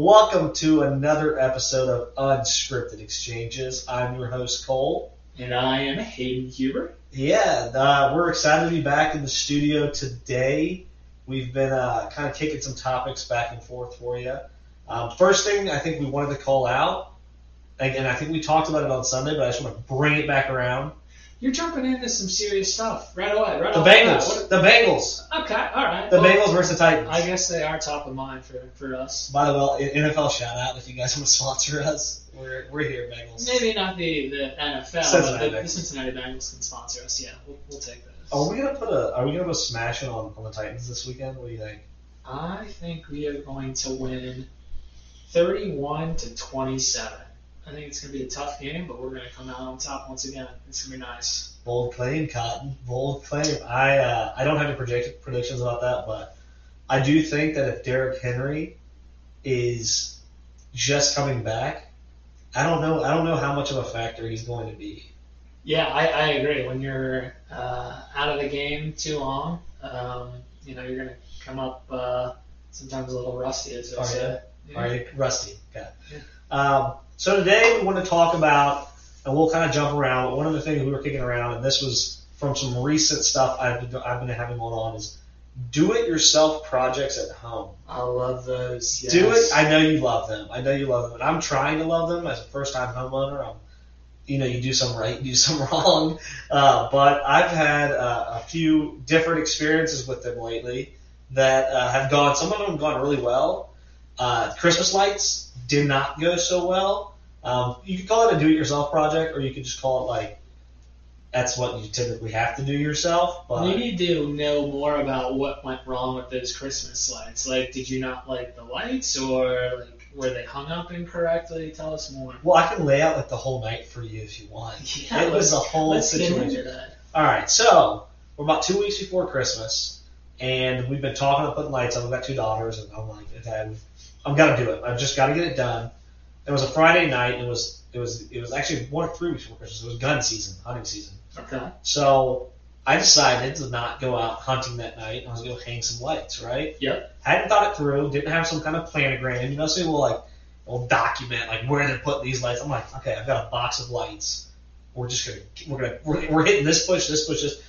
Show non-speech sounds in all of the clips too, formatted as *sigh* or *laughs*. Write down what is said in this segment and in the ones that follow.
Welcome to another episode of Unscripted Exchanges. I'm your host, Cole. And I am Hayden Huber. Yeah, uh, we're excited to be back in the studio today. We've been uh, kind of kicking some topics back and forth for you. Um, first thing I think we wanted to call out, and I think we talked about it on Sunday, but I just want to bring it back around. You're jumping into some serious stuff right away. Right The. Bengals. The Bengals. Okay, all right. The Well, Bengals versus the Titans. I guess they are top of mind for, for us. By the way, NFL shout out if you guys *laughs* want to sponsor us. We're, we're here, Bengals. Maybe not the, the NFL, Cincinnati but the, the Cincinnati Bengals can sponsor us. Yeah, we'll, we'll take that. Are we gonna put a? Are we gonna go smashing on, on the Titans this weekend? What do you think? I think we are going to win 31 to 27. I think it's going to be a tough game, but we're going to come out on top once again. It's going to be nice. Bold claim, Cotton. Bold claim. I uh, I don't have any predict- predictions about that, but I do think that if Derrick Henry is just coming back, I don't know. I don't know how much of a factor he's going to be. Yeah, I, I agree. When you're uh, out of the game too long, um, you know, you're going to come up uh, sometimes a little rusty, as they Are say. All right, Rusty. Okay. Yeah. Um, so today we want to talk about, and we'll kind of jump around. But one of the things we were kicking around, and this was from some recent stuff I've been, I've been having going on, is do-it-yourself projects at home. I love those. Yes. Do it. I know you love them. I know you love them, and I'm trying to love them as a first-time homeowner. I'm, you know, you do some right, you do some *laughs* wrong. Uh, but I've had uh, a few different experiences with them lately that uh, have gone. Some of them have gone really well. Uh, Christmas lights did not go so well. Um, you could call it a do-it-yourself project, or you could just call it like that's what you typically have to do yourself. But We need to know more about what went wrong with those Christmas lights. Like, did you not like the lights, or like were they hung up incorrectly? Tell us more. well, I can lay out like the whole night for you if you want. *laughs* Yeah, it was a whole Let's get situation. into that. All right, so we're about two weeks before Christmas, and we've been talking about putting lights on. We've got two daughters, and I'm like, okay, I'm gonna do it. I've just got to get it done. It was a Friday night. It was it was it was actually one or three weeks before Christmas. It was gun season, hunting season. Okay. So I decided to not go out hunting that night. I was gonna go hang some lights, right? Yep. Hadn't thought it through. Didn't have some kind of planogram. You know, so we'll like we'll document like where they're putting these lights. I'm like, okay, I've got a box of lights. We're just gonna we're gonna we're, we're hitting this push, this push, this.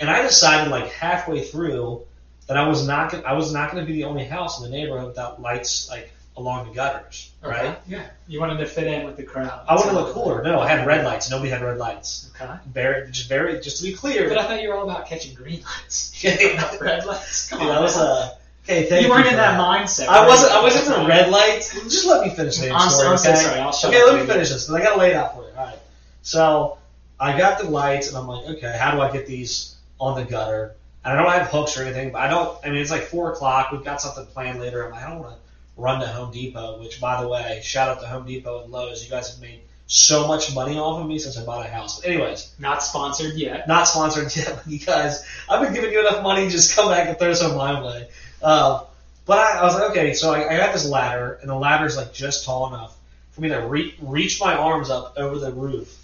And I decided like halfway through that I was not gonna, I was not going to be the only house in the neighborhood without lights like along the gutters, right? Yeah. You wanted to fit in with the crowd. I wanted to look cooler. No, I had red lights. Nobody had red lights. Okay. Very, just very, just to be clear. But I thought you were all about catching green lights. *laughs* *laughs* Not red lights. Come Dude, on. I was uh, okay. Thank you weren't for in that mindset. I wasn't. I wasn't for red lights. Just let me finish the I'm, story. So okay? sorry. I'll shut Okay, let me finish this because I gotta lay it out for you. All right. So I got the lights, and I'm like, okay, how do I get these on the gutter? And I don't have hooks or anything, but I don't. I mean, it's like four o'clock. We've got something planned later. I'm like, I don't want to run to Home Depot. Which, by the way, shout out to Home Depot and Lowe's. You guys have made so much money off of me since I bought a house. But anyways, Not sponsored yet. not sponsored yet, but you guys, I've been giving you enough money. Just come back and throw some my way. Uh, but I, I was like, okay, so I, I got this ladder, and the ladder's like just tall enough for me to re- reach my arms up over the roof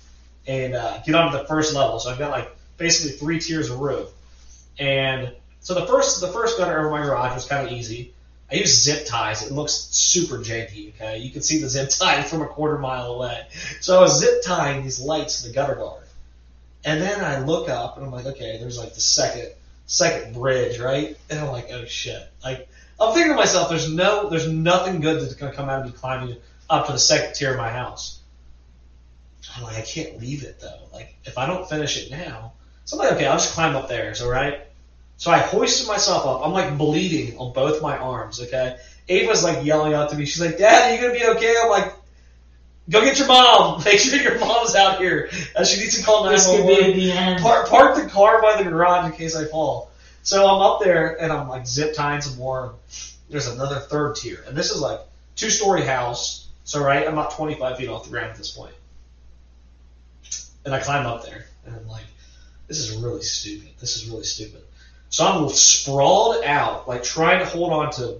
and uh, get onto the first level. So I've got like basically three tiers of roof, and so the first the first gutter over my garage was kind of easy. I used zip ties. It looks super janky. Okay, you can see the zip tie from a quarter mile away. So I was zip tying these lights to the gutter guard, and then I look up and I'm like, okay, there's like the second second bridge, right? And I'm like, oh shit. Like I'm thinking to myself, there's no, there's nothing good that's gonna come out of me climbing up to the second tier of my house. I'm like, I can't leave it though. Like if I don't finish it now, so I'm like, okay, I'll just climb up there. So right. So I hoisted myself up. I'm like bleeding on both my arms. Okay. Ava's like yelling out to me. She's like, Dad, are you gonna be okay? I'm like, Go get your mom. *laughs* Make sure your mom's out here. Uh, she needs to call This could 911 be the end. park, park the car by the garage in case I fall. So I'm up there and I'm like zip tying some more. There's another third tier, and this is like two story house. So right, I'm about 25 feet off the ground at this point. And I climb up there, and I'm like, this is really stupid. This is really stupid. So I'm sprawled out, like trying to hold on to.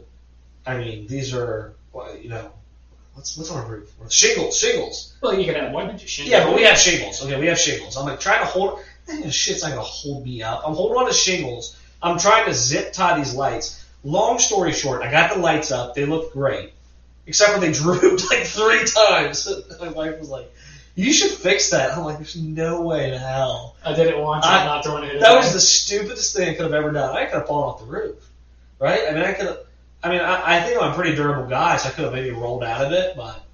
I mean, these are, you know, what's what's on our roof? Shingles, shingles. Well, you can have one shingles. Yeah, but we have shingles. Okay, we have shingles. I'm like trying to hold. Shit's not gonna hold me up. I'm holding on to shingles. I'm trying to zip tie these lights. Long story short, I got the lights up. They look great. except for they *laughs* drooped like three times. *laughs* My wife was like, "You should fix that." I'm like, "There's no way in hell." I did it once. I- I'm not doing it. That was the stupidest thing I could have ever done. I could have fallen off the roof, right? I mean, I could have. I mean, I, I think I'm a pretty durable guy, so I could have maybe rolled out of it, but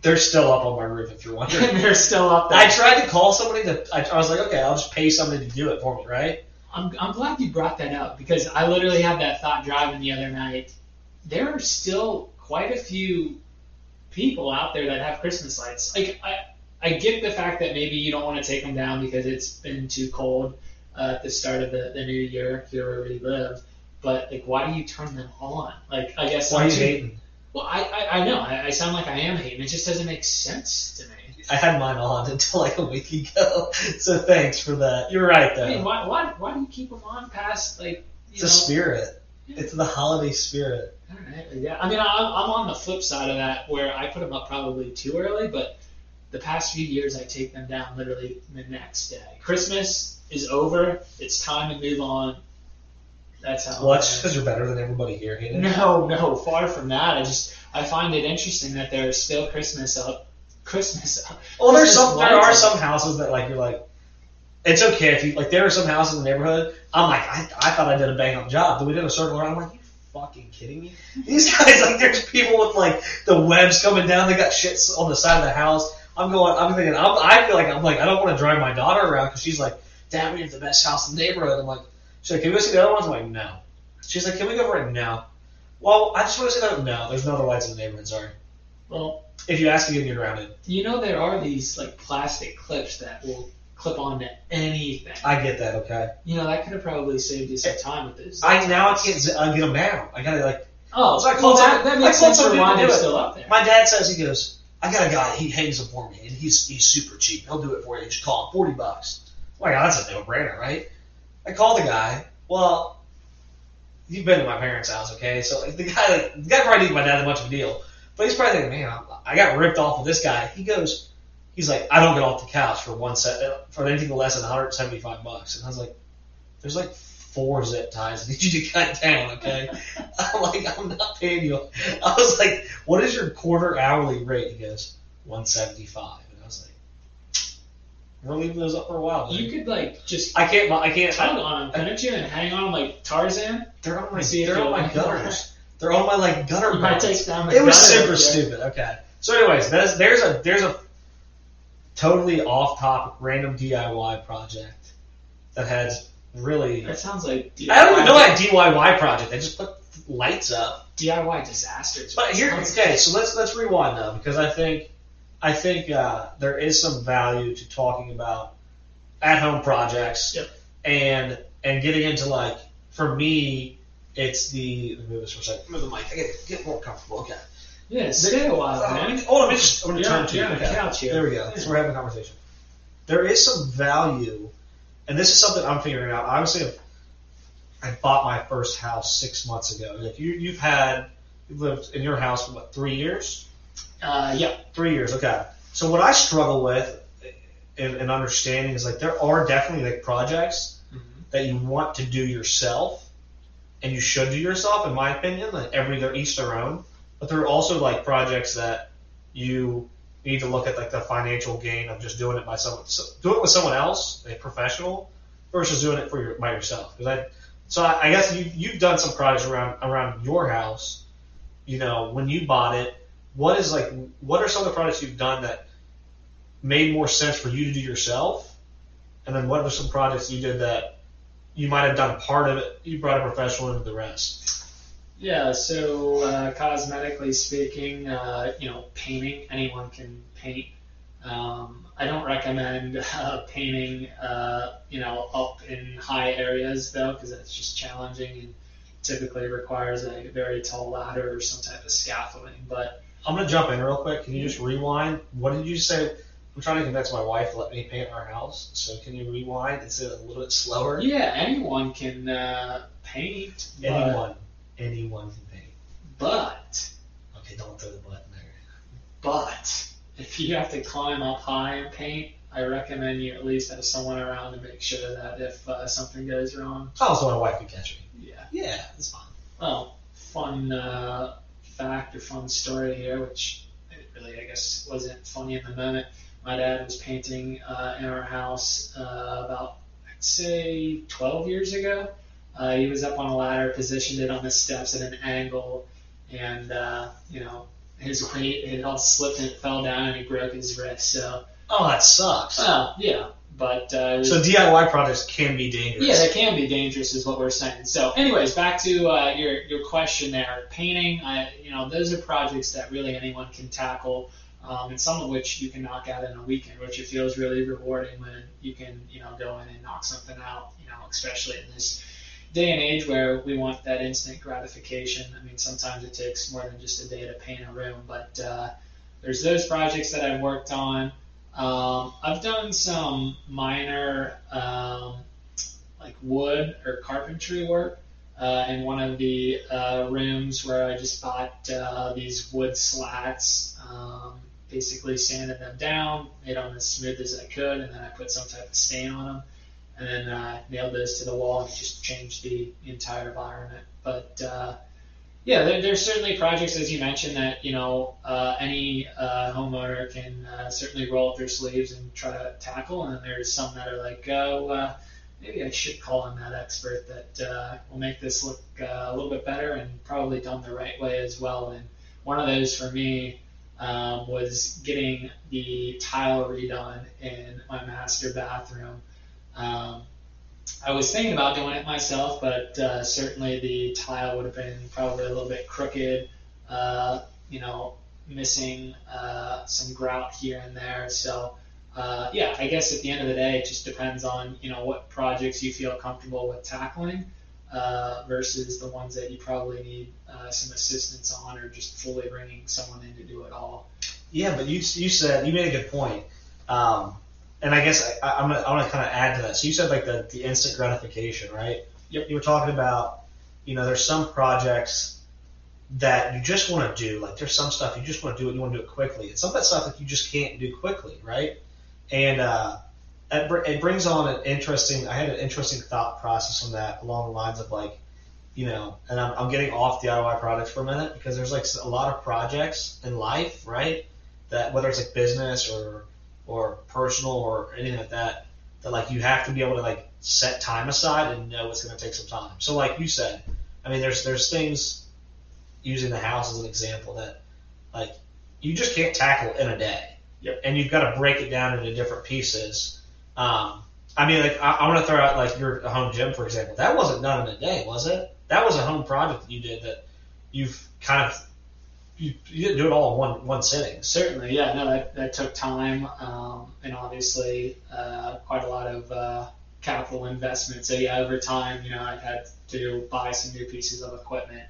they're still up on my roof. If you're wondering, *laughs* they're still up there. I tried to call somebody to. I, I was like, okay, I'll just pay somebody to do it for me, right? I'm, I'm glad you brought that up because I literally had that thought driving the other night. There are still quite a few people out there that have Christmas lights. Like I, I get the fact that maybe you don't want to take them down because it's been too cold uh, at the start of the, the new year here where we live. But like, why do you turn them on? Like, I guess Why are you too- hating? Well, I, I, I know I, I sound like I am hating. It just doesn't make sense to me. I had mine on *laughs* until like a week ago, so thanks for that. You're right though. I mean, why, why, why do you keep them on past like it's you a spirit. It's the holiday spirit. Alright, Yeah, I mean, I'm, I'm on the flip side of that where I put them up probably too early, but the past few years I take them down literally the next day. Christmas is over. It's time to move on. That's how. Well, I that's because you're better than everybody here, no, no, far from that. I just I find it interesting that there's still Christmas up. Christmas up. Well, there's some. There are some houses that like you're like, it's okay if you like. There are some houses in the neighborhood. I'm like, I, I thought I did a bang up job. but we did a circle around. I'm like, you fucking kidding me? *laughs* These guys like, there's people with like the webs coming down. They got shit on the side of the house. I'm going. I'm thinking. I'm, I feel like I'm like I don't want to drive my daughter around because she's like, Dad, we have the best house in the neighborhood. I'm like, she's like, can we go see the other ones? I'm like, no. She's like, can we go right now? Well, I just want to say that. No, there's no other lights in the neighborhood. Sorry. Well, If you ask again, you're grounded. you know there are these like plastic clips that will clip on to anything. I get that. Okay. You know that could have probably saved you some time with this. I now I can't z- get them down. I gotta like. Oh, So I well, called that, some- that makes sense for why they're still up there. My dad says he goes. I got a guy. He hangs them for me, and he's he's super cheap. He'll do it for you. Just call him forty bucks. Oh my God, that's a no brainer, right? I called the guy. Well, you've been to my parents' house, okay? So like, the guy, like, the guy probably didn't my dad that much of a deal, but he's probably thinking, man, I, I got ripped off with this guy. He goes, he's like, I don't get off the couch for one set for anything less than 175 bucks, and I was like, there's like four zip ties. I need you to cut down, okay? *laughs* I'm like, I'm not paying you. I was like, what is your quarter hourly rate? He goes, 175. And I was like, we're leaving those up for a while. You could like just I can't, I can't, tug on them, couldn't you, and hang on 'em like Tarzan? they're on my, they're on my gutters. They're on my like gutter You might take down It was super up stupid. Okay. So, anyways, there's there's a there's a totally off topic random DIY project that has really. That sounds like DIY, I don't even know that DIY project. I just put lights up. DIY disasters. But here, okay, so let's let's rewind though, because I think I think uh, there is some value to talking about at home projects Yep. and and getting into like for me, it's the let me move this for a second. Move the mic. I get get more comfortable. Okay. Yeah, stay a while, man. Let me just I'm gonna You're turn to you're you. on the Okay. couch here. There we go. So we're having a conversation. There is some value, and this is something I'm figuring out. Obviously, I bought my first house six months ago. Like you, you've had, you've lived in your house for what three years? Uh, yeah. Three years. Okay. So what I struggle with in, in understanding is like there are definitely like projects that you want to do yourself, and you should do yourself, in my opinion. Like every they're each their own, but there are also like projects that you need to look at like the financial gain of just doing it by someone, so, do it with someone else, a professional, versus doing it for your by yourself. Because I, so I, I guess you you've done some projects around around your house. You know, when you bought it, what is like what are some of the projects you've done that made more sense for you to do yourself? And then what are some projects you did that you might have done part of it, you brought a professional into the rest? Yeah, so uh, cosmetically speaking, uh, you know, painting, anyone can paint. Um, I don't recommend *laughs* uh, painting, uh, you know, up in high areas though, because that's just challenging and typically requires a very tall ladder or some type of scaffolding. But I'm gonna jump in real quick. Can you just rewind? What did you say? I'm trying to convince my wife to let me paint our house. So can you rewind and say it a little bit slower? yeah, anyone can uh, paint. Anyone, anyone can paint. but Okay, don't throw the button there. But if you have to climb up high and paint, I recommend you at least have someone around to make sure that if uh, something goes wrong, Oh, so my wife could catch me. yeah. Yeah, it's fine. Well, fun, uh, fact or fun story here, which really I guess wasn't funny in the moment. My dad was painting uh, in our house uh, about I'd say 12 years ago. Uh, he was up on a ladder, positioned it on the steps at an angle, and uh, you know his weight it all slipped and it fell down and he broke his wrist. So Oh, that sucks. well, yeah, but uh, was, So DIY projects can be dangerous. yeah, they can be dangerous, is what we're saying. So, anyways, back to uh, your your question there. Painting, I, you know, those are projects that really anyone can tackle, um, and some of which you can knock out in a weekend, which it feels really rewarding when you can, you know, go in and knock something out. You know, especially in this day and age where we want that instant gratification. I mean, sometimes it takes more than just a day to paint a room, but uh, there's those projects that I've worked on. Um, I've done some minor um, like wood or carpentry work uh, in one of the uh, rooms where I just bought uh, these wood slats, um, basically sanded them down, made them as smooth as I could, and then I put some type of stain on them, and then uh, nailed those to the wall and just changed the entire environment. But uh, yeah, there, there's certainly projects, as you mentioned, that you know uh, any uh, homeowner can uh, certainly roll up their sleeves and try to tackle, and then there's some that are like, oh, uh, maybe I should call in that expert that will make this look a little bit better and probably done the right way as well. And one of those for me um, was getting the tile redone in my master bathroom. Um, I was thinking about doing it myself, but uh, certainly the tile would have been probably a little bit crooked, uh, you know, missing uh, some grout here and there. So, uh, yeah, I guess at the end of the day, it just depends on you know what projects you feel comfortable with tackling uh, versus the ones that you probably need uh, some assistance on, or just fully bringing someone in to do it all. Yeah, but you you said you made a good point. Um, and I guess I, I'm gonna I want to kind of add to that. So you said like the, the instant gratification, right? Yep. You were talking about, you know, there's some projects that you just want to do. Like there's some stuff you just want to do it. You want to do it quickly. And some of that stuff that you just can't do quickly, right? And uh, it, br- it brings on an interesting. I had an interesting thought process on that along the lines of like, you know, and I'm, I'm getting off the DIY products for a minute because there's like a lot of projects in life, right? That whether it's like business or or personal or anything like that, that like you have to be able to like set time aside and know it's going to take some time. So like you said, I mean, there's there's things using the house as an example that like you just can't tackle in a day. Yep. And you've got to break it down into different pieces. Um, I mean, like I, I want to throw out like your home gym for example. That wasn't done in a day, was it? That was a home project that you did that you've kind of you, you didn't do it all in one one sitting. Certainly, yeah. No, that, that took time, um, and obviously uh, quite a lot of uh, capital investment. So yeah, over time, you know, I had to buy some new pieces of equipment.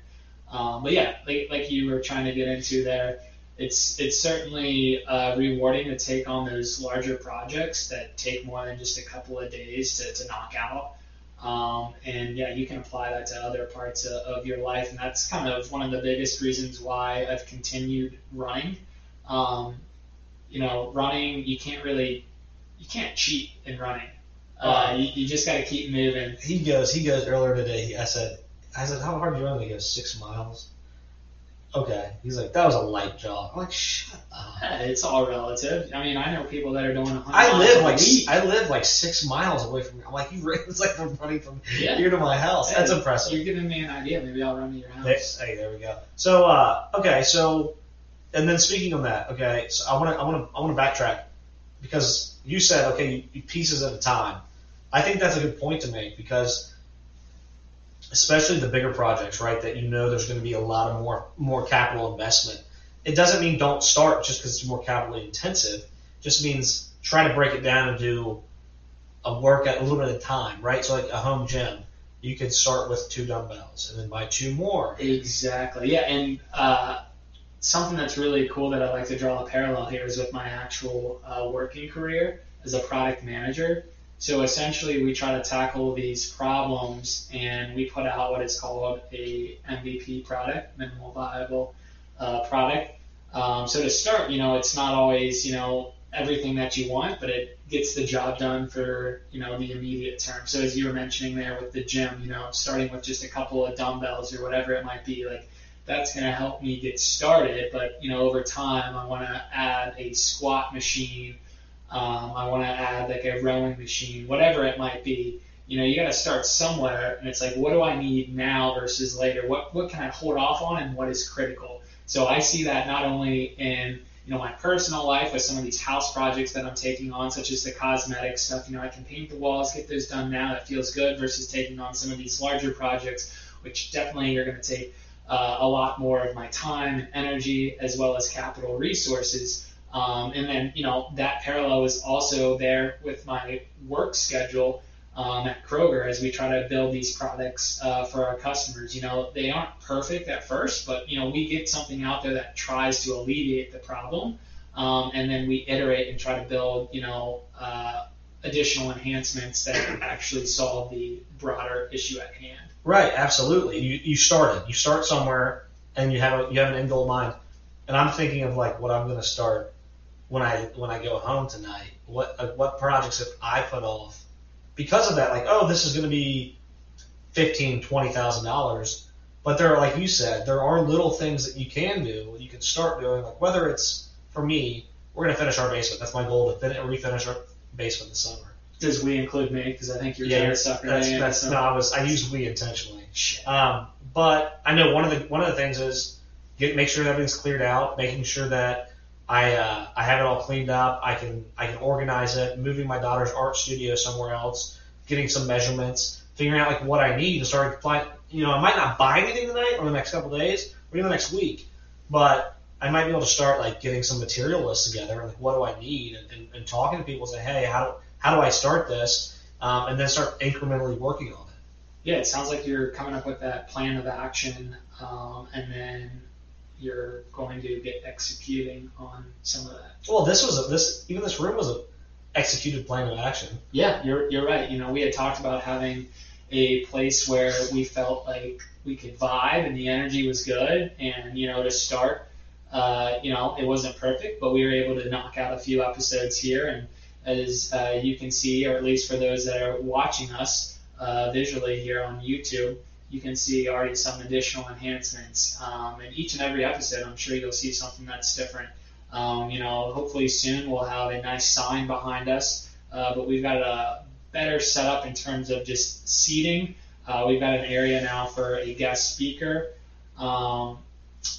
Um, but yeah, like, like you were trying to get into there, it's it's certainly uh, rewarding to take on those larger projects that take more than just a couple of days to, to knock out. Um, and yeah, you can apply that to other parts of, of your life, and that's kind of one of the biggest reasons why I've continued running. Um, you know, running you can't really you can't cheat in running. Uh, you, you just got to keep moving. He goes. He goes earlier today. I said, I said, how hard do you run? He goes six miles. Okay. He's like, that was a light jog. I'm like, shut up. It's all relative. I mean, I know people that are doing 100 I live like week. I live like six miles away from. I'm like, you. It's like I'm running from Yeah. here to my house. That's Hey, impressive. You're giving me an idea. Maybe I'll run to your house. Hey, there we go. So, uh, okay, so, and then speaking of that, okay, so I want to, I want to, I want to backtrack because you said, okay, you, pieces at a time. I think that's a good point to make because, especially the bigger projects, right, that you know there's going to be a lot of more, more capital investment. It doesn't mean don't start just because it's more capital intensive. It Just means try to break it down and do a workout a little bit at a time, right? So like a home gym, you could start with two dumbbells and then buy two more. Exactly. Yeah, and uh, something that's really cool that I like to draw a parallel here is with my actual uh, working career as a product manager. So essentially, we try to tackle these problems, and we put out what is called a MVP product, minimal viable uh, product. Um, so to start, you know, it's not always you know everything that you want, but it gets the job done for you know the immediate term. So as you were mentioning there with the gym, you know, starting with just a couple of dumbbells or whatever it might be, like that's going to help me get started. But you know, over time, I want to add a squat machine. Um, I want to add like a rowing machine, whatever it might be. You know, you got to start somewhere, and it's like, what do I need now versus later? What what can I hold off on, and what is critical? So I see that not only in you know my personal life with some of these house projects that I'm taking on, such as the cosmetic stuff. You know, I can paint the walls, get those done now. That feels good versus taking on some of these larger projects, which definitely are going to take uh, a lot more of my time and energy as well as capital resources. Um, and then, you know, that parallel is also there with my work schedule um, at Kroger as we try to build these products uh, for our customers. You know, they aren't perfect at first, but, you know, we get something out there that tries to alleviate the problem. Um, and then we iterate and try to build, you know, uh, additional enhancements that actually solve the broader issue at hand. Right, absolutely. You you started. You start somewhere, and you have a, you have an end goal in mind. And I'm thinking of like what I'm going to start when I when I go home tonight. What uh, what projects have I put off because of that? Like, oh, this is going to be fifteen, twenty thousand dollars. But there are, like you said, there are little things that you can do. You can start doing. Like whether it's for me, we're going to finish our basement. That's my goal to fin- refinish our basement this summer. Does we include me? Because I think you're Yeah, you're- sucker That's in, that's so- no. I was I used we intentionally. Um, but I know one of the one of the things is get make sure that everything's cleared out, making sure that I uh, I have it all cleaned up. I can I can organize it. Moving my daughter's art studio somewhere else. Getting some measurements. Figuring out like what I need to plan. You know, I might not buy anything tonight or the next couple days or even the next week, but I might be able to start like getting some material lists together like what do I need and, and, and talking to people. Say, hey, how do how do I start this? Um, and then start incrementally working on it. Yeah, it sounds like you're coming up with that plan of action, um, and then you're going to get executing on some of that. Well, this was a, this even this room was a executed plan of action. Yeah, you're you're right. You know, we had talked about having a place where we felt like we could vibe and the energy was good, and you know, to start, uh, you know, it wasn't perfect, but we were able to knock out a few episodes here, and as uh, you can see, or at least for those that are watching us uh, visually here on YouTube, you can see already some additional enhancements. Um, and each and every episode, I'm sure you'll see something that's different. Um, you know, hopefully soon we'll have a nice sign behind us, uh, but we've got a better setup in terms of just seating. Uh, we've got an area now for a guest speaker. Um,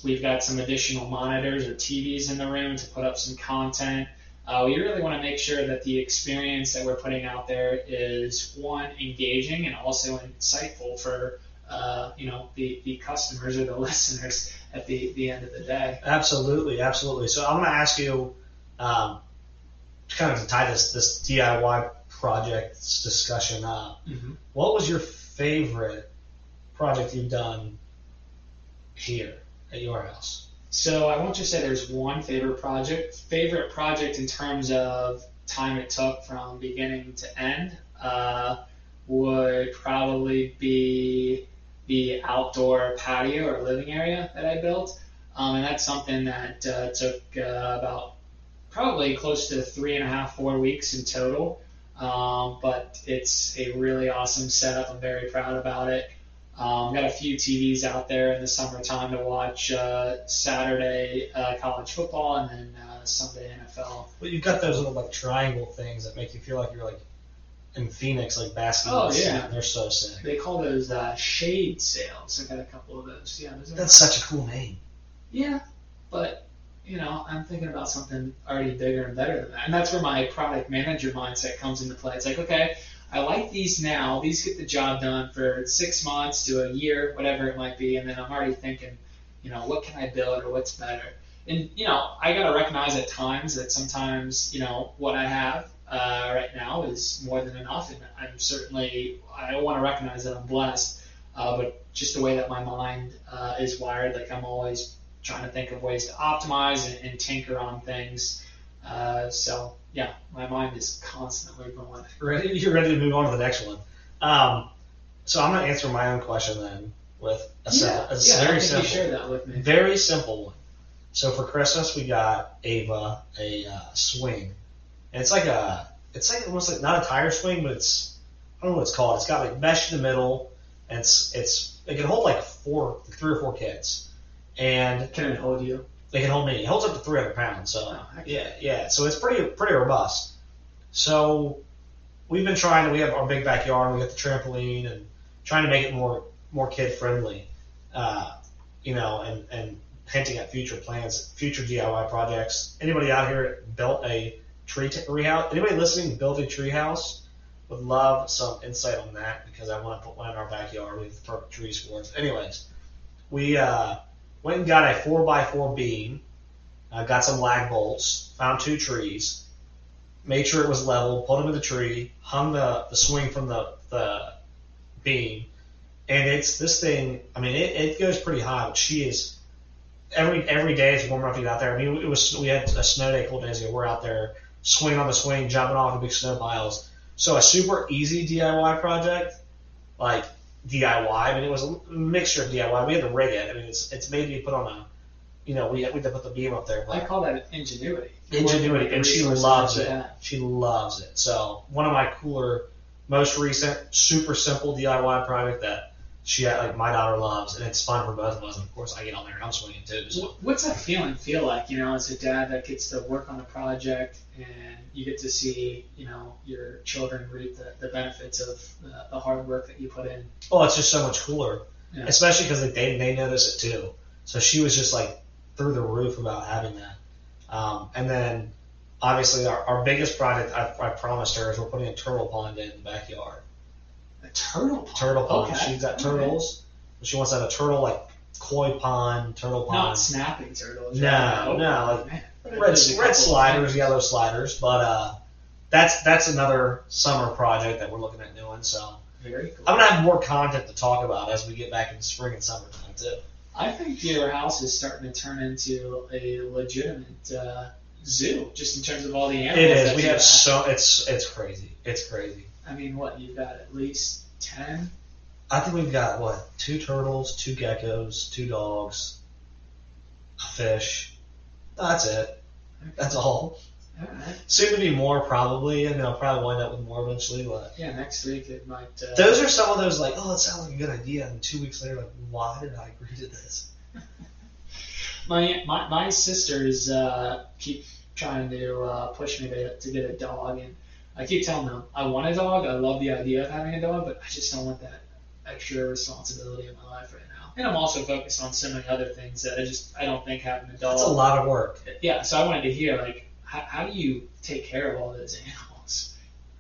we've got some additional monitors or TVs in the room to put up some content. Uh, we really want to make sure that the experience that we're putting out there is one engaging and also insightful for uh, you know the, the customers or the *laughs* listeners at the, the end of the day. Absolutely, absolutely. So I'm going to ask you, um, kind of to tie this this DIY project discussion up. Mm-hmm. What was your favorite project you've done here at your house? So I won't just say there's one favorite project. Favorite project in terms of time it took from beginning to end uh, would probably be the outdoor patio or living area that I built. Um, and that's something that uh, took uh, about probably close to three and a half, four weeks in total. Um, but it's a really awesome setup. I'm very proud about it. Um, got a few TVs out there in the summertime to watch uh, Saturday uh, college football and then uh, Sunday NFL. Well, you've got those little like triangle things that make you feel like you're like in Phoenix, like basketball. Oh, yeah. they're so sick. They call those uh, shade sails. I got a couple of those. Yeah, those That's such a cool name. Yeah, but you know, I'm thinking about something already bigger and better than that, and that's where my product manager mindset comes into play. It's like, okay, I like these now; these get the job done for six months to a year, whatever it might be, and then I'm already thinking, you know, what can I build or what's better? And you know, I gotta recognize at times that sometimes, you know, what I have uh, right now is more than enough, and I'm certainly I want to recognize that I'm blessed. Uh, but just the way that my mind uh, is wired, like I'm always trying to think of ways to optimize and, and tinker on things. Uh, so yeah, my mind is constantly going. *laughs* Ready? You're ready to move on to the next one. Um, so I'm gonna answer my own question then with a, sim- yeah, a yeah, very simple, you shared that with me. very simple one. So for Christmas we got Ava a uh, swing, and it's like a, it's like almost like not a tire swing, but it's I don't know what it's called. It's got like mesh in the middle, and it's it's it can hold like four, three or four kids, and Can it hold you? they can hold me. It holds up to 300 pounds, so Oh, yeah, yeah. So it's pretty pretty robust. So we've been trying. To we have our big backyard. We got the trampoline and trying to make it more more kid friendly. Uh, you know, and and hinting at future plans, future DIY projects. Anybody out here built a tree t- treehouse? Anybody listening built a tree house? Would love some insight on that because I want to put one in our backyard. Have the perfect trees for it. Anyways, we uh, went and got a four by four beam. Uh, got some lag bolts. Found two trees. Made sure it was level. pulled them in the tree. Hung the, the swing from the, the beam. And it's this thing. I mean, it, it goes pretty high. But she is every every day it's warm enough to get out there. I mean, it was we had a snow day a couple days ago. We're out there swinging on the swing, jumping off the big snow piles. So a super easy DIY project, like DIY. I mean, it was a mixture of DIY. We had to rig it. I mean, it's it's made me put on a, you know, we had, we had to put the beam up there. I call that ingenuity. Ingenuity, and she loves it. have. she loves it. So one of my cooler, most recent, super simple DIY project that she like my daughter loves, and it's fun for both of us. And of course, I get on there and I'm swinging too. So What's that feeling feel like, you know, as a dad that gets to work on a project and you get to see, you know, your children reap the, the benefits of the, the hard work that you put in? Oh, it's just so much cooler, Yeah. especially because they they notice it too. So she was just like through the roof about having that. Um, and then obviously our, our biggest project I, I promised her is we're putting a turtle pond in the backyard. Turtle pond. Turtle pond. Okay. She's got Okay. turtles. She wants to have a turtle like koi pond, turtle pond. Not snapping turtles. No, right? no, like red, red sliders, yellow sliders, but uh, that's that's another summer project that we're looking at doing. So Very cool. I'm gonna have more content to talk about as we get back into spring and summertime too. I think your house is starting to turn into a legitimate uh, zoo, just in terms of all the animals. It is. We have so it's it's crazy. It's crazy. I mean, what you've got at least ten. I think we've got what two turtles, two geckos, two dogs, a fish. That's it. That's all. All right. Soon to be more probably, and I'll probably wind up with more eventually. But Yeah, next week it might. Uh, those are some of those like, oh, that sounds like a good idea, and two weeks later, like, why did I agree to this? *laughs* My my my sisters uh, keep trying to uh, push me to, to get a dog, and I keep telling them I want a dog. I love the idea of having a dog, but I just don't want that extra responsibility in my life right now. And I'm also focused on so many other things that I just I don't think having a dog. That's a lot of work. Yeah, so I wanted to hear like how, how do you take care of all those animals?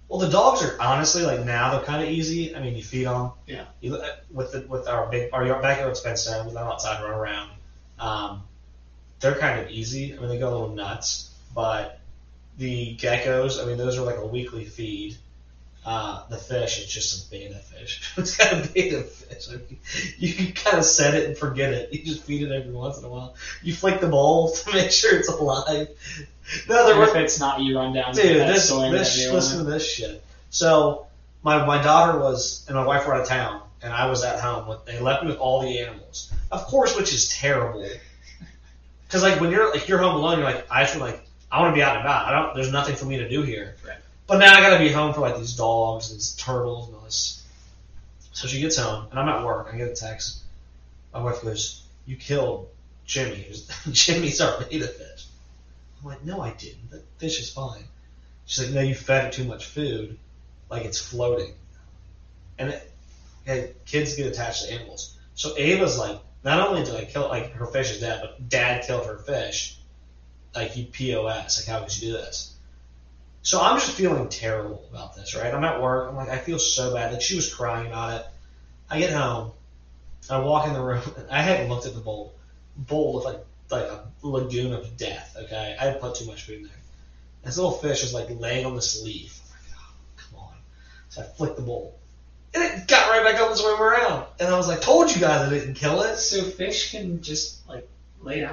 Well, the dogs are honestly like now they're kind of easy. I mean, you feed them. Yeah. You with the with our big our yard- backyard's fenced in. We let them outside run around. Um, they're kind of easy. I mean, they go a little nuts, but the geckos, I mean, those are like a weekly feed. Uh, the fish, it's just a betta fish. *laughs* it's got a betta fish. I mean, you can kind of set it and forget it. You just feed it every once in a while. You flick the bowl *laughs* to make sure it's alive. No, if it's not, you run down to Dude, this, this get a new listen to this shit. So my my daughter was and my wife were out of town, and I was at home. With, they left me with all the animals, of course, which is terrible. Because like when you're like you're home alone, you're like I want like I want to be out and about. I don't. There's nothing for me to do here. Right. But now I got to be home for like these dogs and these turtles and all this. So she gets home, and I'm at work. I get a text. My wife goes, "You killed Jimmy. *laughs* Jimmy's our betta fish." I'm like, "No, I didn't. The fish is fine." She's like, "No, you fed it too much food, like it's floating." And it, kids get attached to animals. So Ava's like, not only did I kill like her fish is dead, but Dad killed her fish. Like you POS. Like how could you do this? So I'm just feeling terrible about this, right? I'm at work. I'm like, I feel so bad. Like she was crying about it. I get home. I walk in the room. *laughs* I hadn't looked at the bowl. Bowl looked like like a lagoon of death. Okay, I put too much food in there. This little fish was like laying on this leaf. I'm like, oh, come on. So I flicked the bowl, and it got right back up and swam around. And I was like, told you guys I didn't kill it. So fish can just like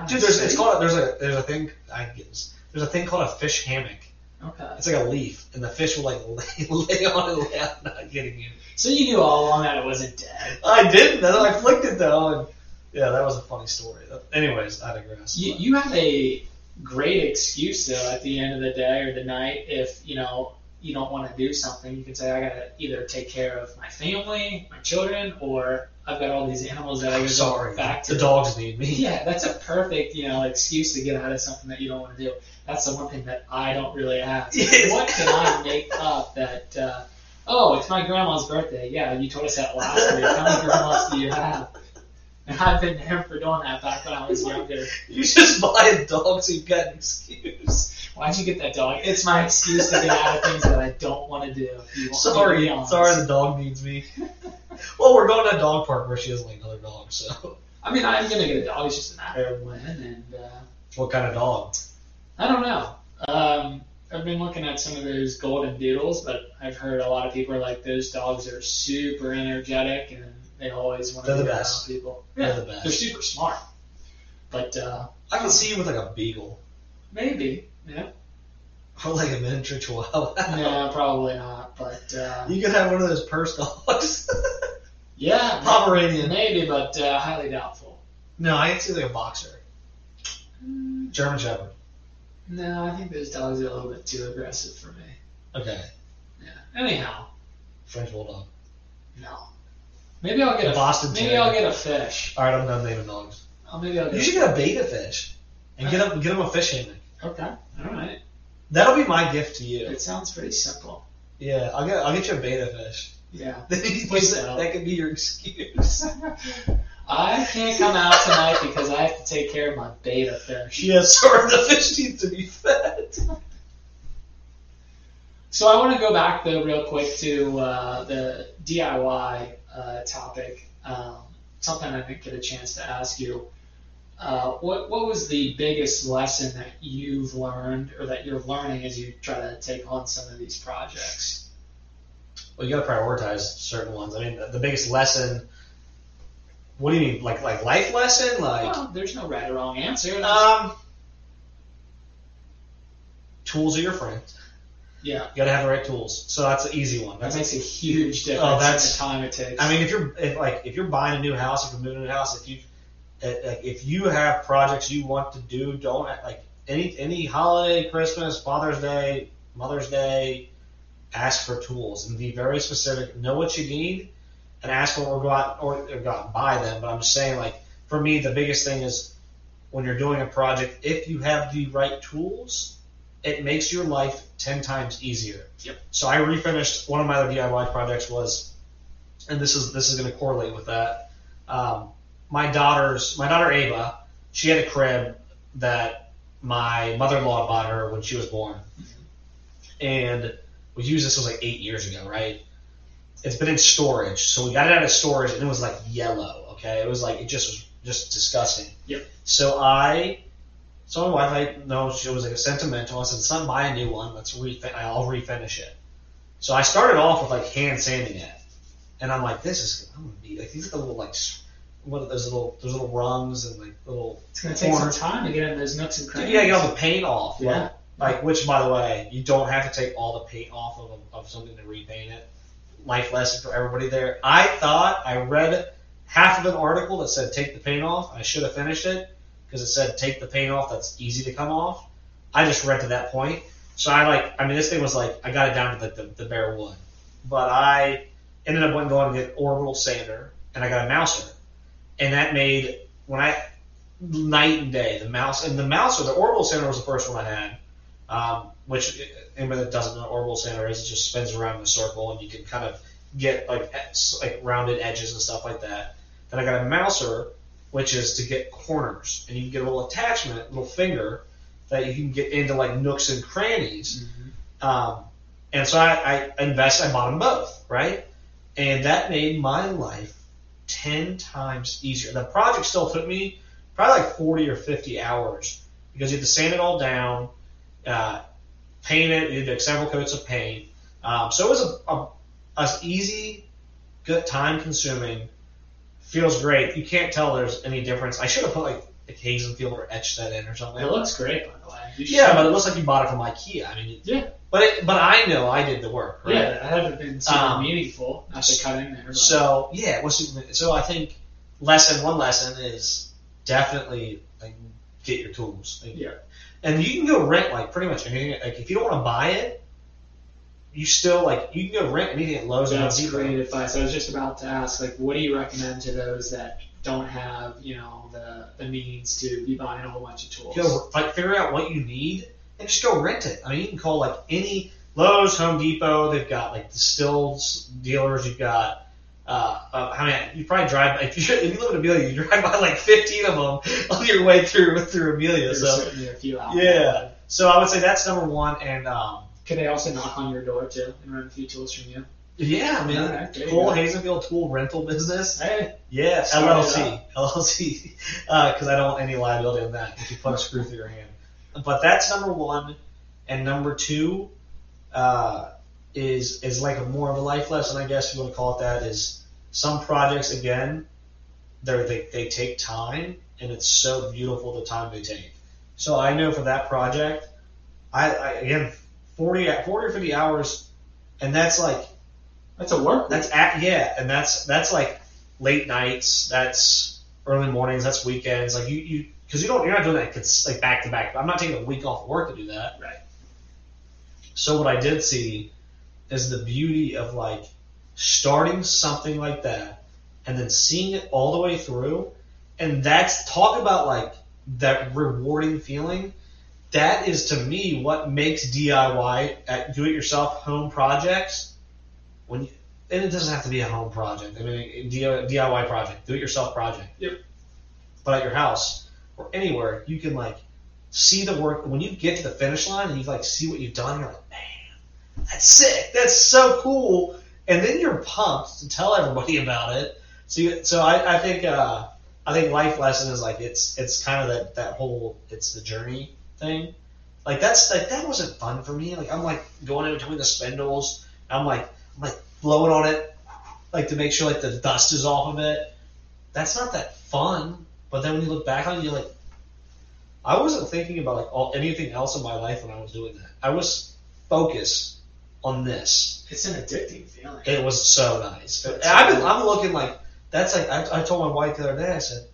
Dude, there's it's called there's a there's a thing I this. There's a thing called a fish hammock. Okay. It's like a leaf, and the fish will like *laughs* lay, lay on it. Lay out, not getting you. So you knew all along that it wasn't dead. I didn't. Then I flicked it though, and yeah, that was a funny story. Anyways, I digress. You, but- you have a great excuse though at the end of the day or the night if you know you don't want to do something, you can say, I gotta either take care of my family, my children, or I've got all these animals that I I'm sorry. go back to. The dogs need me. Yeah, that's a perfect, you know, excuse to get out of something that you don't want to do. That's the one thing that I don't really have. *laughs* What can I make up that? Uh, oh, it's my grandma's birthday. Yeah, you told us that last week. How many grandmas do you have? I've been there for doing that back when I was younger. *laughs* You just buy a dog so you've got an excuse. Why'd you get that dog? It's my excuse to get out of things that I don't want to do. If you want me to Sorry, sorry, the dog needs me. *laughs* well, we're going to a dog park where she doesn't like other dogs. So, I mean, I'm gonna get a dog. It's just a matter of when, and uh, what kind of dog? I don't know. Um, I've been looking at some of those golden doodles, but I've heard a lot of people are like those dogs are super energetic and they always want to They're be the around best. people. They're Yeah, the best. they're super smart. But uh, I can see you with like a beagle maybe, yeah, or *laughs* like a miniature chihuahua. *laughs* no, probably not. But uh, You could have one of those purse dogs. *laughs* yeah, Pomeranian. maybe, but uh, highly doubtful. No, I can see like a boxer. German Shepherd. No, I think those dogs are a little bit too aggressive for me. Okay. Yeah. Anyhow, French Bulldog. no. Maybe I'll get a Boston maybe. I'll get a fish. All right, I'm done naming dogs. Oh, maybe I'll get. You should get a betta fish and get them get them a fish hammock. Okay. All right. That'll be my gift to you. It sounds pretty simple. Yeah, I'll get I'll get you a betta fish. Yeah. *laughs* Don't. that could be your excuse. *laughs* I can't come out tonight because I have to take care of my betta fish. yes, *laughs* sorry, the fish needs to be fed. So I want to go back though real quick to uh, the DIY uh, topic. Um, something I didn't get a chance to ask you. Uh, what what was the biggest lesson that you've learned or that you're learning as you try to take on some of these projects? Well, you got to prioritize certain ones. I mean, the, the biggest lesson. What do you mean, like like life lesson, like well, there's no right or wrong answer. um, tools are your friend. Yeah, You got to have the right tools. So that's an easy one. that makes a huge difference Oh, that's- in the time it takes. I mean, if you're if, like if you're buying a new house, if you're moving a house, if you uh, if you have projects you want to do, don't like any any holiday, Christmas, Father's Day, Mother's Day, ask for tools and be very specific. Know what you need, and ask for or go out or, or go out and buy them. But I'm just saying, like for me, the biggest thing is when you're doing a project, if you have the right tools, it makes your life ten times easier. Yep. So I refinished one of my other DIY projects was and this is this is going to correlate with that. Um, my daughter's my daughter Ava, she had a crib that my mother-in-law bought her when she was born, and we used this was like eight years ago, right? It's been in storage, so we got it out of storage, and it was like yellow. Okay, it was like it just was just disgusting. Yep. So I, so my wife, I know she was like a sentimental. I said, "Son, buy a new one. Let's refin. I'll refinish it." So I started off with like hand sanding it, and I'm like, "This is I'm gonna be like these are the little like what are those little those little rungs and like little it's gonna take some time to get in those nooks and crannies. you gotta get all the paint off. Yeah. Like, like, which, by the way, you don't have to take all the paint off of, of something to repaint it. Life lesson for everybody there. I thought I read half of an article that said take the paint off. I should have finished it because it said take the paint off. That's easy to come off. I just read to that point. So I like, I mean, this thing was like, I got it down to the, the, bare wood. But I ended up going to get orbital sander and I got a mouser. And that made, when I, night and day. The mouse and the mouser the orbital sander was the first one I had, um, which anybody that doesn't know orbital sander is, it just spins around in a circle and you can kind of get like like rounded edges and stuff like that. Then I got a mouser, which is to get corners, and you can get a little attachment, a little finger that you can get into like nooks and crannies. Mhm. Um, and so I, I invested, I bought them both, right? And that made my life 10 times easier. The project still took me probably like 40 or 50 hours because you had to sand it all down, uh, paint it, you had several coats of paint. Um, so it was a, a, a easy, good, time consuming, feels great. You can't tell there's any difference. I should have put like a Hazenfield or etched that in or something. It looks great, by the way. You Yeah, should. but it looks like you bought it from IKEA. I mean, Yeah. But it, but I know I did the work, right? Yeah, that hasn't been super Um, meaningful. Not to cut in there. So yeah, it was super. So I think lesson one lesson is definitely like get your tools. Like, Yeah. And you can go rent like pretty much anything. Like if you don't want to buy it, you still like you can go rent anything at Lowe's That's great advice. I was just about to ask, like, what do you recommend to those that don't have, you know, the, the means to be buying a whole bunch of tools? Go like figure out what you need and just go rent it. I mean, you can call like any Lowe's, Home Depot. They've got like distilled dealers. You've got. Uh, uh, I mean, you probably drive. If you, *laughs* if you live in Amelia, you drive by like 15 of them *laughs* on your way through through Amelia. There's So certainly a few out Yeah. So I would say that's number one. And um, Can they also knock on your door too and rent a few tools from you? yeah, I mean, Alright, there Cole. Hazenfield Tool Rental Business. Hey, Yeah, LLC, LLC, because I don't want any liability on that if you put a screw through your hand. But that's number one, and number two uh, is is like a more of a life lesson, I guess if you want to call it that. Is some projects again, they they they take time, and it's so beautiful the time they take. So I know for that project, I, I again 40, 40 or fifty hours, and that's like that's a work. that's at yeah, and that's that's like late nights. That's early mornings. That's weekends. Like you you because you don't you're not doing that cons- like back to back. I'm not taking a week off of work to do that. Right. So what I did see is the beauty of like starting something like that and then seeing it all the way through, and that's talk about like that rewarding feeling. That is to me what makes DIY at do-it-yourself home projects when you, and it doesn't have to be a home project. I mean, DIY project, do-it-yourself project. Yep. But at your house or anywhere, you can like see the work. When you get to the finish line and you like see what you've done, you're like, man, that's sick. That's so cool. And then you're pumped to tell everybody *laughs* about it. So, you, so I, I think, uh, I think life lesson is like it's it's kind of that that whole it's the journey thing. Like that's like that wasn't fun for me. Like I'm like going in between the spindles. I'm like I'm like blowing on it, like to make sure like the dust is off of it. That's not that fun. But then when you look back on it, you're like, I wasn't thinking about like all, anything else in my life when I was doing that. I was focused on this. It's an addicting feeling. It was so nice. I've been. I'm looking like that's like I, I told my wife the other day. I said,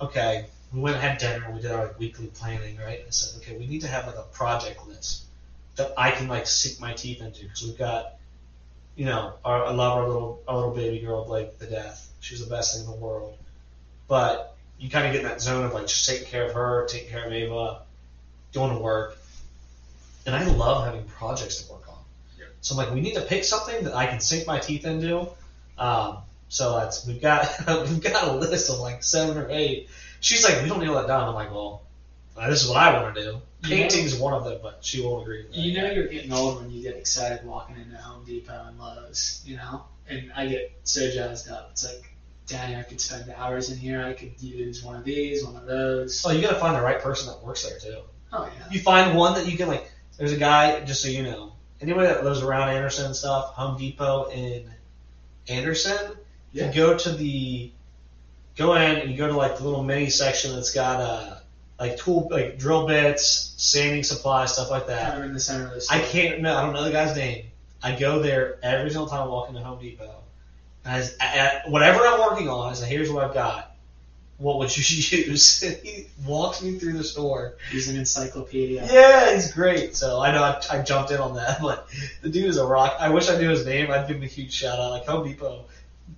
okay, we went and had dinner. And we did our like, weekly planning, right? I said, okay, we need to have like a project list that I can like sink my teeth into because we've got, you know, our, I love our little our little baby girl Blake to death. She's the best thing in the world, but you kind of get in that zone of like just taking care of her, taking care of Ava, going to work, and I love having projects to work on. Yep. So I'm like, we need to pick something that I can sink my teeth into. Um, so that's we've got *laughs* we've got a list of like seven or eight. She's like, we don't need all that done. I'm like, well, uh, this is what I want to do. Painting's one of them, but she won't agree. You know you're getting old when you get excited walking into Home Depot and Lowe's, you know? And I get so jazzed up. It's like, dang, I could spend hours in here. I could use one of these, one of those. Oh, you gotta find the right person that works there too. Oh, yeah. You find one that you can like. There's a guy, just so you know, anybody that lives around Anderson and stuff, Home Depot in Anderson, Yeah. you go to the, go in and you go to like the little mini section that's got uh like tool like drill bits, sanding supplies, stuff like that. Kind of in the center of the I can't no, I don't know the guy's name. I go there every single time I walk into Home Depot. And I, s- at- whatever I'm working on, I say, here's what I've got. What would you *laughs* use? he walks me through the store. He's an encyclopedia. Yeah, he's great. So I know I, I jumped in on that, *laughs* but the dude is a rock. I wish I knew his name. I'd give him a huge shout out. Like Home Depot,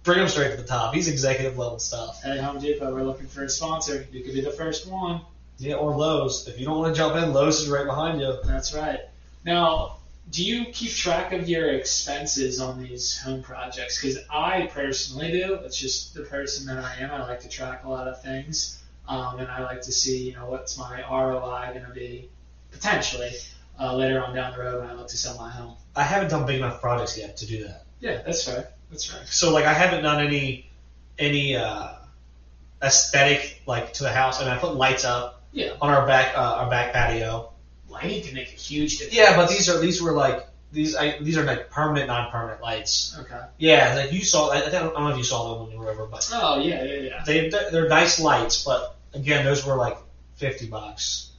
bring him straight to the top. He's executive level stuff. Hey, Home Depot, we're looking for a sponsor. You could be the first one. Yeah, or Lowe's. If you don't want to jump in, Lowe's is right behind you. That's right. Now, do you keep track of your expenses on these home projects? Because I personally do. It's just the person that I am. I like to track a lot of things, um, and I like to see, you know, what's my ROI going to be potentially uh, later on down the road when I look to sell my home. I haven't done big enough projects yet to do that. Yeah, that's fair. That's right. So like I haven't done any any uh, aesthetic like to the house. I mean, I put lights up Yeah. on our back uh, our back patio. Lighting can make a huge difference. Yeah, but these are these were like these I, these are like permanent, non-permanent lights. Okay. Yeah, like you saw. I, I don't know if you saw them when you were over, but Oh yeah, yeah, yeah. they they're nice lights. But again, those were like fifty bucks,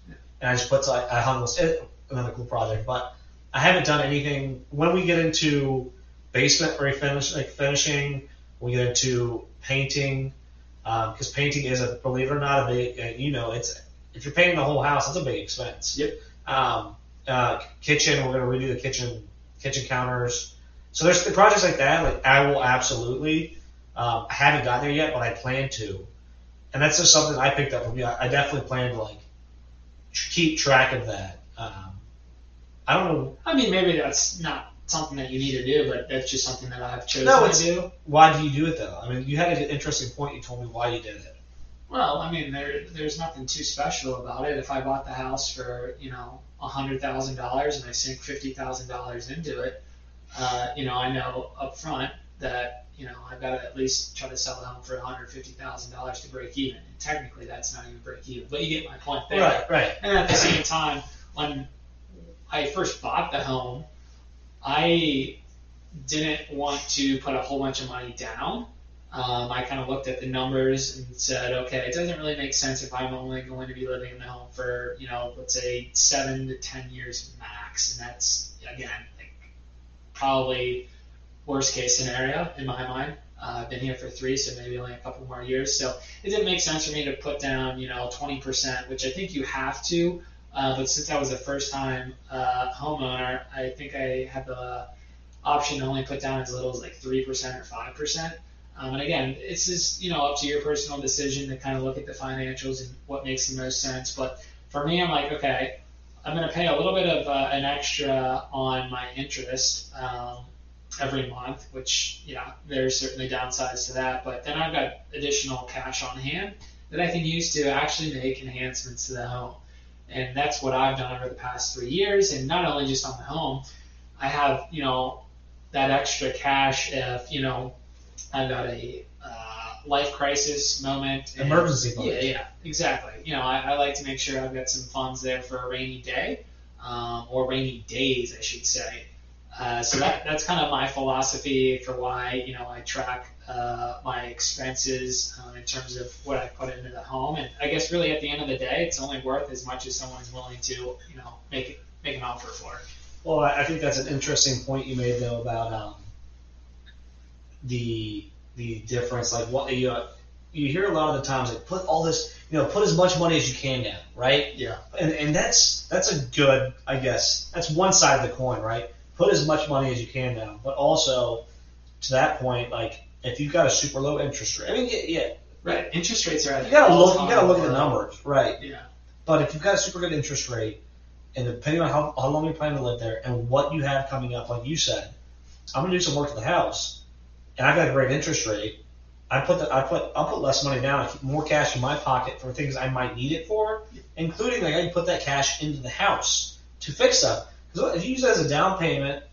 and I just put I hung this eh, another cool project. But I haven't done anything. When we get into basement refinish, like finishing, we get into painting, because painting is a believe it or not a big. uh, You know, it's if you're painting the whole house, it's a big expense. Yep. Um, uh, kitchen, we're gonna redo the kitchen kitchen counters. So there's the projects like that. Like I will absolutely. Um, I haven't gotten there yet, but I plan to, and that's just something I picked up from you. I, I definitely plan to like tr- keep track of that. Um, I don't know I mean, maybe that's not something that you need to do, but that's just something that I've chosen No, to do. why do you do it though. I mean, you had an interesting point. You told me why you did it. Well, I mean, there there's nothing too special about it. If I bought the house for you know a hundred thousand dollars and I sink fifty thousand dollars into it, uh, you know, I know up front that you know I've got to at least try to sell the home for one hundred fifty thousand dollars to break even. And technically, that's not even break even, but you get my point there. Right, right. And at the same time, when I first bought the home, I didn't want to put a whole bunch of money down. Um, I kind of looked at the numbers and said, okay, it doesn't really make sense if I'm only going to be living in the home for, you know, let's say seven to ten years max, and that's again like probably worst case scenario in my mind. Uh, I've been here for three, so maybe only a couple more years. So it didn't make sense for me to put down, you know, 20%, which I think you have to. Uh, but since I was a first time uh, homeowner, I think I had the option to only put down as little as like 3% or 5%. Um, and again, it's just, you know, up to your personal decision to kind of look at the financials and what makes the most sense. But for me, I'm like, okay, I'm going to pay a little bit of uh, an extra on my interest um, every month, which, yeah, there's certainly downsides to that. But then I've got additional cash on hand that I can use to actually make enhancements to the home. And that's what I've done over the past three years. And not only just on the home, I have, you know, that extra cash if, you know, I've got a uh, life crisis moment. and- Emergency fund. Yeah, yeah, exactly. You know, I, I like to make sure I've got some funds there for a rainy day, um, or rainy days, I should say. Uh, so that that's kind of my philosophy for why you know I track uh, my expenses um, in terms of what I put into the home, and I guess really at the end of the day, it's only worth as much as someone's willing to you know make it make an offer for. Well, I I think that's an interesting point you made though about um, the the difference. Like what you uh, you hear a lot of the times like put all this you know put as much money as you can down, right? Yeah. And and that's that's a good I guess that's one side of the coin, right? Put as much money as you can down, but also to that point, like if you've got a super low interest rate, I mean, yeah, yeah Right. Interest rates are at you gotta look you gotta look at the numbers, right? Yeah. But if you've got a super good interest rate, and depending on how, how long you plan to live there and what you have coming up, like you said, I'm gonna do some work to the house, and I've got a great interest rate. I put the, I put I'll put less money down. I keep more cash in my pocket for things I might need it for, including like I can put that cash into the house to fix stuff. Because if you use it as a down payment,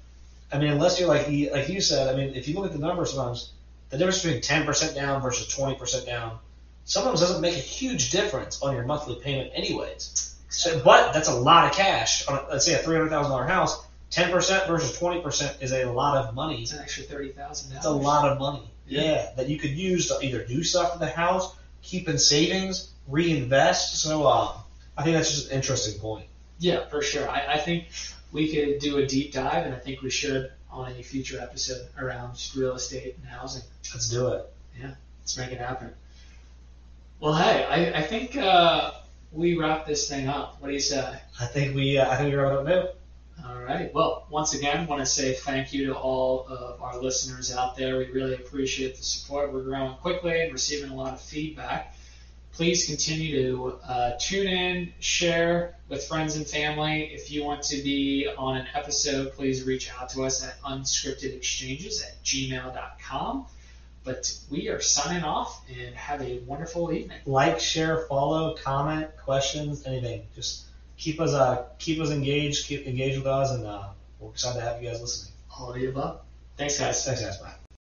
I mean, unless you're like you- like you said, I mean, if you look at the numbers sometimes, the difference between 10% down versus 20% down sometimes doesn't make a huge difference on your monthly payment anyways. So, but that's a lot of cash. On a, let's say a three hundred thousand dollar house, ten percent versus twenty percent is a lot of money. It's an extra thirty thousand It's a lot of money. Yeah. Yeah. that you could use to either do stuff in the house, keep in savings, reinvest. So uh, I think that's just an interesting point. Yeah, for sure. I, I think we could do a deep dive, and I think we should on a future episode around just real estate and housing. Let's do it. Yeah, let's make it happen. Well, hey, I, I think uh, we wrap this thing up. What do you say? I think we uh, I think we wrap it up now. All right. Well, once again, want to say thank you to all of our listeners out there. We really appreciate the support. We're growing quickly and receiving a lot of feedback. Please continue to uh, tune in, share with friends and family. If you want to be on an episode, please reach out to us at unscriptedexchanges at gmail.com. But we are signing off and have a wonderful evening. Like, share, follow, comment, questions, anything. Just keep us uh keep us engaged, keep engaged with us, and uh, we're excited to have you guys listening. All of the above. Thanks, guys. Thanks, guys. Bye.